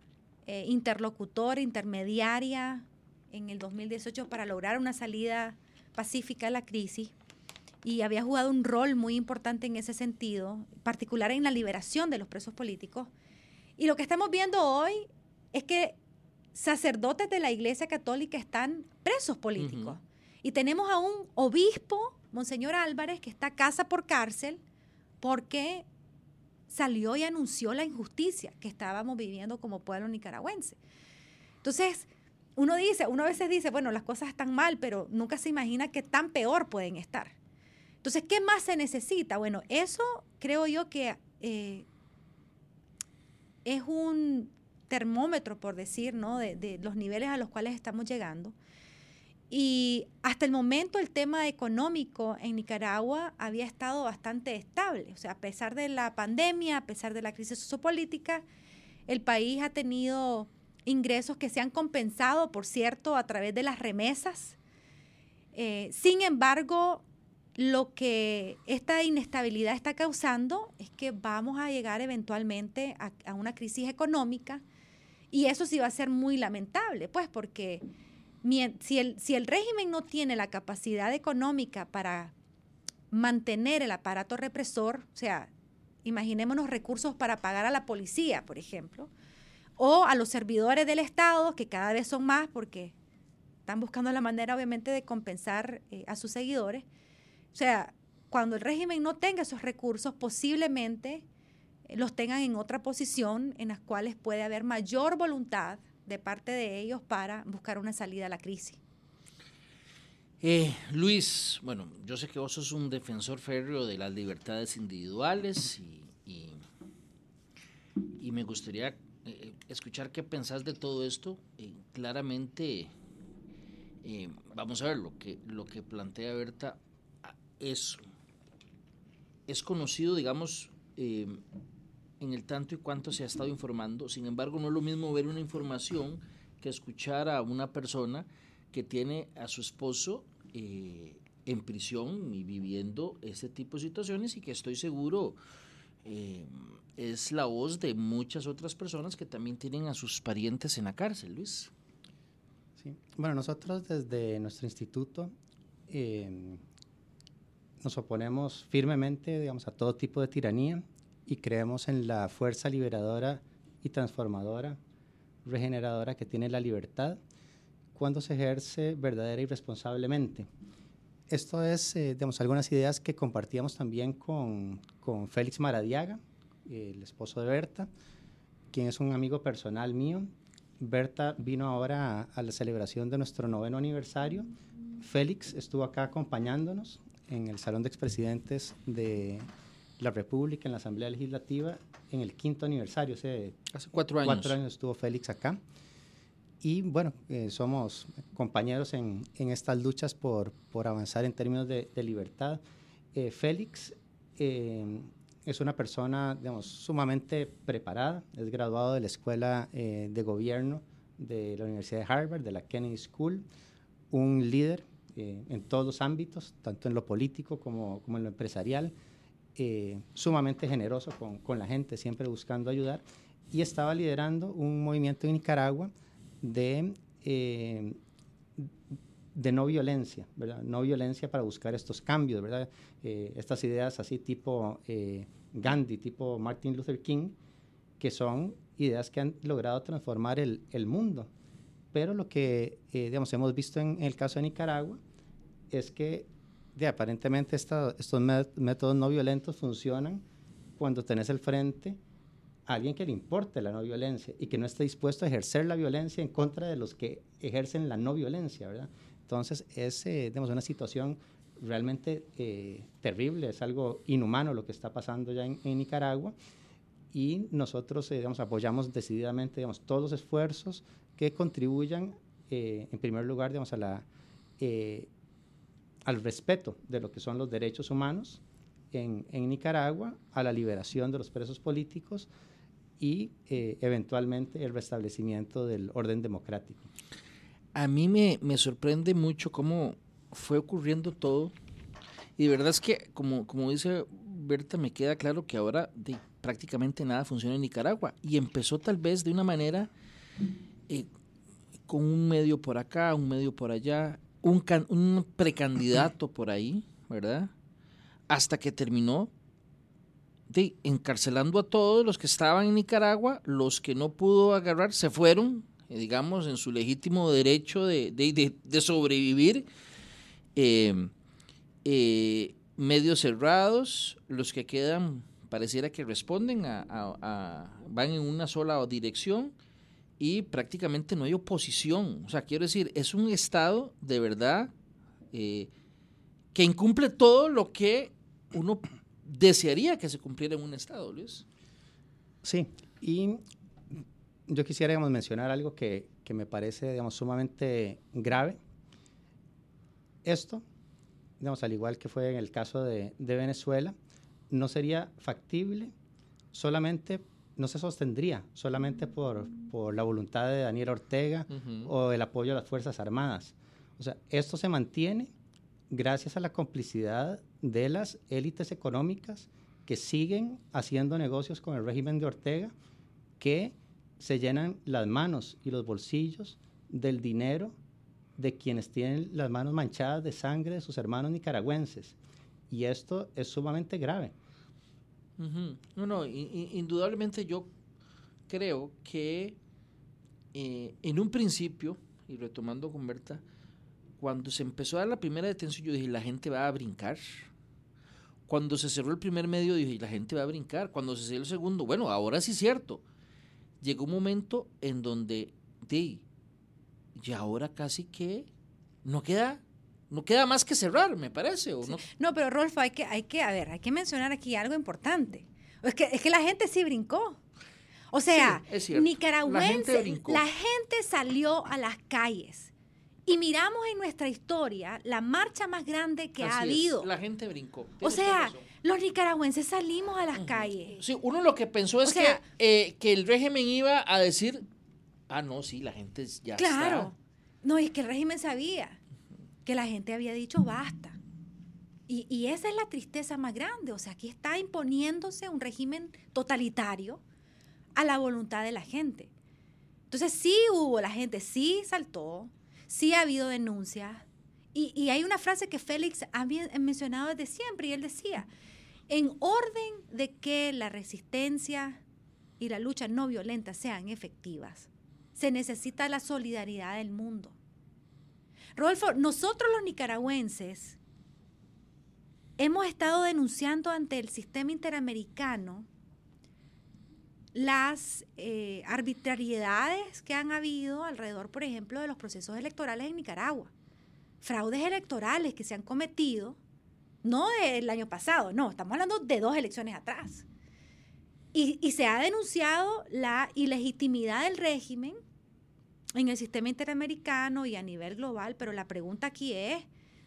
eh, interlocutora, intermediaria en el 2018 para lograr una salida pacífica a la crisis y había jugado un rol muy importante en ese sentido, particular en la liberación de los presos políticos. Y lo que estamos viendo hoy es que sacerdotes de la Iglesia Católica están presos políticos. Y tenemos a un obispo Monseñor Álvarez, que está casa por cárcel porque salió y anunció la injusticia que estábamos viviendo como pueblo nicaragüense. Entonces, uno dice, uno a veces dice, bueno, las cosas están mal, pero nunca se imagina que tan peor pueden estar. Entonces, ¿qué más se necesita? Bueno, eso creo yo que eh, es un termómetro, por decir, ¿no? De, los niveles a los cuales estamos llegando. Y hasta el momento el tema económico en Nicaragua había estado bastante estable. O sea, a pesar de la pandemia, a pesar de la crisis sociopolítica, el país ha tenido ingresos que se han compensado, por cierto, a través de las remesas. Eh, sin embargo, lo que esta inestabilidad está causando es que vamos a llegar eventualmente a, una crisis económica y eso sí va a ser muy lamentable, pues porque si el, si el régimen no tiene la capacidad económica para mantener el aparato represor, o sea, imaginémonos recursos para pagar a la policía, por ejemplo, o a los servidores del Estado, que cada vez son más porque están buscando la manera, obviamente, de compensar eh, a sus seguidores. O sea, cuando el régimen no tenga esos recursos, posiblemente eh, los tengan en otra posición en las cuales puede haber mayor voluntad de parte de ellos para buscar una salida a la crisis. Eh, Luis, bueno, yo sé que vos sos un defensor férreo de las libertades individuales y, y, me gustaría escuchar qué pensás de todo esto. claramente eh, vamos a ver, lo que, lo que plantea Berta ah, es, conocido, digamos, eh, en el tanto y cuanto se ha estado informando. Sin embargo, no es lo mismo ver una información que escuchar a una persona que tiene a su esposo eh, en prisión y viviendo este tipo de situaciones y que estoy seguro es la voz de muchas otras personas que también tienen a sus parientes en la cárcel, Luis. Bueno, nosotros desde nuestro instituto nos oponemos firmemente, digamos, a todo tipo de tiranía y creemos en la fuerza liberadora y transformadora, regeneradora que tiene la libertad cuando se ejerce verdadera y responsablemente. Esto es, eh, digamos, algunas ideas que compartíamos también con, con Félix Maradiaga, el esposo de Berta, quien es un amigo personal mío Berta vino ahora a, la celebración de nuestro noveno aniversario. Félix estuvo acá acompañándonos en el Salón de Expresidentes de la República, en la Asamblea Legislativa, en el quinto aniversario. Hace, cuatro años. Cuatro años estuvo Félix acá. Y bueno, eh, somos compañeros en, en, estas luchas por, por avanzar en términos de, libertad. Eh, Félix eh, es una persona, digamos, sumamente preparada, es graduado de la Escuela eh, de Gobierno de la Universidad de Harvard, de la Kennedy School, un líder eh, en todos los ámbitos, tanto en lo político como, como en lo empresarial, eh, sumamente generoso con, con, la gente, siempre buscando ayudar, y estaba liderando un movimiento en Nicaragua de de no violencia, ¿verdad? No violencia para buscar estos cambios, ¿verdad? Eh, estas ideas así tipo eh, Gandhi, tipo Martin Luther King, que son ideas que han logrado transformar el, el mundo. Pero lo que, eh, digamos, hemos visto en, el caso de Nicaragua es que de, aparentemente estos métodos no violentos funcionan cuando tenés el frente a alguien que le importe la no violencia y que no esté dispuesto a ejercer la violencia en contra de los que ejercen la no violencia, ¿verdad? Entonces, es eh, una situación realmente eh, terrible, es algo inhumano lo que está pasando ya en, Nicaragua y nosotros eh, apoyamos decididamente digamos, todos los esfuerzos que contribuyan, eh, en primer lugar, digamos, a la, al respeto de lo que son los derechos humanos en, en Nicaragua, a la liberación de los presos políticos y eventualmente el restablecimiento del orden democrático a mí me, sorprende mucho cómo fue ocurriendo todo. Y de verdad es que, como, como dice Berta, me queda claro que ahora prácticamente nada funciona en Nicaragua. Y empezó tal vez de una manera con un medio por acá, un medio por allá, un, un precandidato por ahí, ¿verdad? Hasta que terminó de, encarcelando a todos los que estaban en Nicaragua, los que no pudo agarrar se fueron eh, digamos, en su legítimo derecho de, sobrevivir. Em, eh, medios cerrados, los que quedan pareciera que responden a, van en una sola dirección y prácticamente no hay oposición. O sea, quiero decir, es un Estado de verdad eh, que incumple todo lo que uno desearía que se cumpliera en un Estado, Luis. Sí, y yo quisiera mencionar algo que, que, me parece digamos, sumamente grave esto, digamos, al igual que fue en el caso de, de Venezuela, no sería factible solamente, no se sostendría solamente por, por la voluntad de Daniel Ortega o el apoyo a las Fuerzas Armadas. O sea, esto se mantiene gracias a la complicidad de las élites económicas que siguen haciendo negocios con el régimen de Ortega, que se llenan las manos y los bolsillos del dinero de quienes tienen las manos manchadas de sangre de sus hermanos nicaragüenses. Y esto es sumamente grave. No, no, indudablemente yo creo que eh, en un principio, y retomando con Berta, cuando se empezó a dar la primera detención, yo dije, la gente va a brincar. Cuando se cerró el primer medio, dije, la gente va a brincar. Cuando se cerró el segundo, bueno, ahora sí es cierto. Llegó un momento en donde, di, y ahora casi que no queda, no queda más que cerrar, me parece. ¿o no? No, pero Rolfo, hay que, hay que, a ver, hay que mencionar aquí algo importante. Es que, es que la gente sí brincó. O sea, Sí, cierto. La gente nicaragüense, la gente salió a las calles. Y miramos en nuestra historia la marcha más grande que ha es, habido. La gente brincó. O sea, los nicaragüenses salimos a las calles. Sí, uno lo que pensó es O sea- que, eh, que el régimen iba a decir, ah, no, sí, la gente ya Claro. No, es que el régimen sabía que la gente había dicho basta. Y, y esa es la tristeza más grande. O sea, aquí está imponiéndose un régimen totalitario a la voluntad de la gente. Entonces sí hubo, la gente sí saltó, sí ha habido denuncias. Y, y hay una frase que Félix ha mencionado desde siempre y él decía, en orden de que la resistencia y la lucha no violenta sean efectivas, se necesita la solidaridad del mundo. Rodolfo, nosotros los nicaragüenses hemos estado denunciando ante el sistema interamericano las eh, arbitrariedades que han habido alrededor, por ejemplo, de los procesos electorales en Nicaragua. Fraudes electorales que se han cometido, no del año pasado, no, estamos hablando de dos elecciones atrás. Y, y se ha denunciado la ilegitimidad del régimen en el sistema interamericano y a nivel global, pero la pregunta aquí es,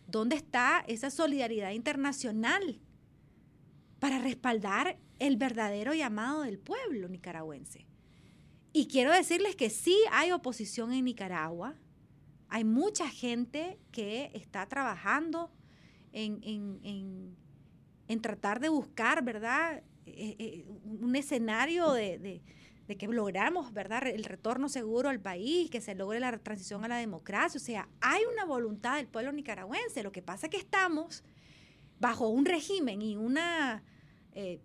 ¿dónde está esa solidaridad internacional para respaldar el verdadero llamado del pueblo nicaragüense? Y quiero decirles que sí hay oposición en Nicaragua, hay mucha gente que está trabajando en, en- en- en tratar de buscar, ¿verdad? Eh, eh, un escenario de, de- de que logramos, ¿verdad? El retorno seguro al país, que se logre la transición a la democracia. O sea, hay una voluntad del pueblo nicaragüense. Lo que pasa es que estamos bajo un régimen y una eh,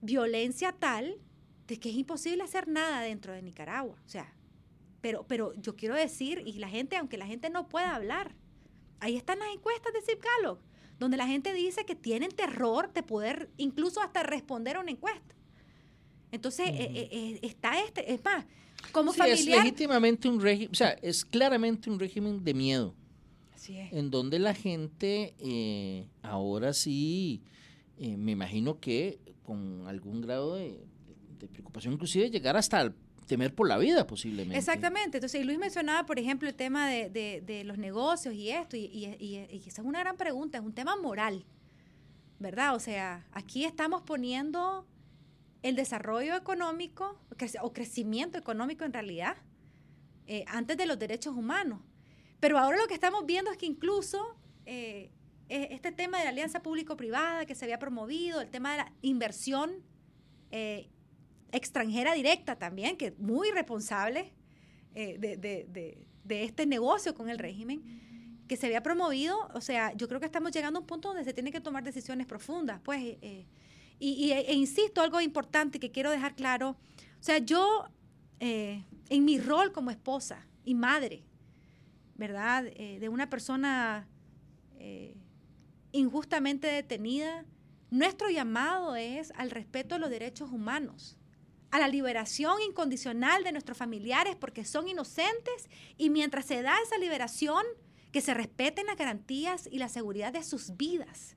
violencia tal de que es imposible hacer nada dentro de Nicaragua. O sea, pero, pero yo quiero decir, y la gente, aunque la gente no pueda hablar, ahí están las encuestas de Zip Gallup, donde la gente dice que tienen terror de poder incluso hasta responder a una encuesta. Entonces, eh, eh, eh, está este, es más, como Sí, es familiar... legítimamente un régimen, o sea, es claramente un régimen de miedo, Así es. en donde la gente eh, ahora sí, me imagino que con algún grado de, de preocupación, inclusive llegar hasta el temer por la vida posiblemente. Exactamente. Entonces, Luis mencionaba, por ejemplo, el tema de, de- de los negocios y esto, y, y- y- y esa es una gran pregunta, es un tema moral, ¿verdad? O sea, aquí estamos poniendo el desarrollo económico o crecimiento económico en realidad eh, antes de los derechos humanos. Pero ahora lo que estamos viendo es que incluso eh, e- este tema de la alianza público-privada que se había promovido, el tema de la inversión eh, extranjera directa también, que es muy responsable de, de- este negocio con el régimen, que se había promovido, o sea, yo creo que estamos llegando a un punto donde se tienen que tomar decisiones profundas, pues, y, y- e insisto, algo importante que quiero dejar claro, o sea, yo, eh, en mi rol como esposa y madre, ¿verdad? Eh, de una persona eh, injustamente detenida, nuestro llamado es al respeto de los derechos humanos, a la liberación incondicional de nuestros familiares porque son inocentes y mientras se da esa liberación, que se respeten las garantías y la seguridad de sus vidas,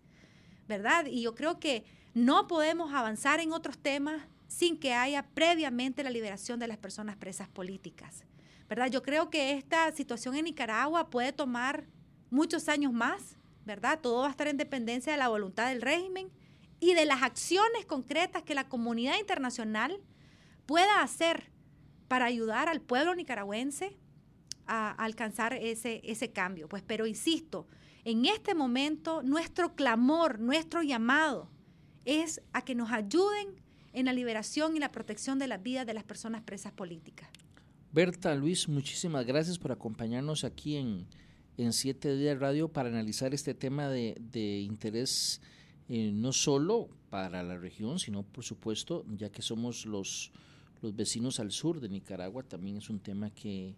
¿verdad? Y yo creo que no podemos avanzar en otros temas sin que haya previamente la liberación de las personas presas políticas, ¿verdad? Yo creo que esta situación en Nicaragua puede tomar muchos años más, ¿verdad? Todo va a estar en dependencia de la voluntad del régimen y de las acciones concretas que la comunidad internacional pueda hacer para ayudar al pueblo nicaragüense a, alcanzar ese, ese cambio. Pues, pero insisto, en este momento nuestro clamor, nuestro llamado es a que nos ayuden en la liberación y la protección de las vidas de las personas presas políticas. Berta, Luis, muchísimas gracias por acompañarnos aquí en, en Siete Días Radio para analizar este tema de, de interés eh, no solo para la región, sino por supuesto, ya que somos los, los vecinos al sur de Nicaragua, también es un tema que,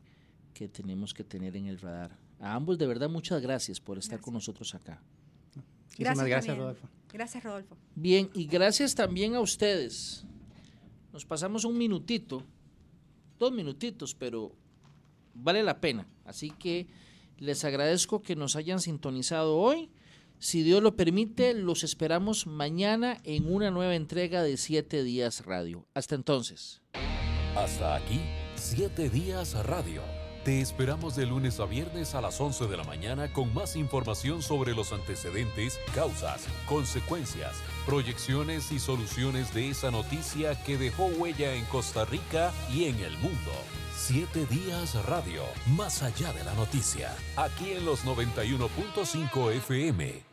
que tenemos que tener en el radar. A ambos, de verdad, muchas gracias por estar con nosotros acá. Gracias, gracias Rodolfo. Gracias, Rodolfo. Bien, y gracias también a ustedes. Nos pasamos un minutito, dos minutitos, pero vale la pena. Así que les agradezco que nos hayan sintonizado hoy. Si Dios lo permite, los esperamos mañana en una nueva entrega de Siete Días Radio. Hasta entonces. Hasta aquí, Siete Días Radio. Te esperamos de lunes a viernes a las 11 de la mañana con más información sobre los antecedentes, causas, consecuencias, proyecciones y soluciones de esa noticia que dejó huella en Costa Rica y en el mundo. Siete Días Radio, más allá de la noticia, aquí en los 91.5 FM.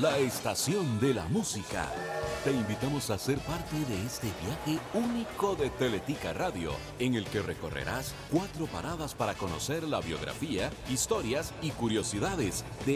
La estación de la música. Te invitamos a ser parte de este viaje único de Teletica Radio, en el que recorrerás cuatro paradas para conocer la biografía, historias y curiosidades de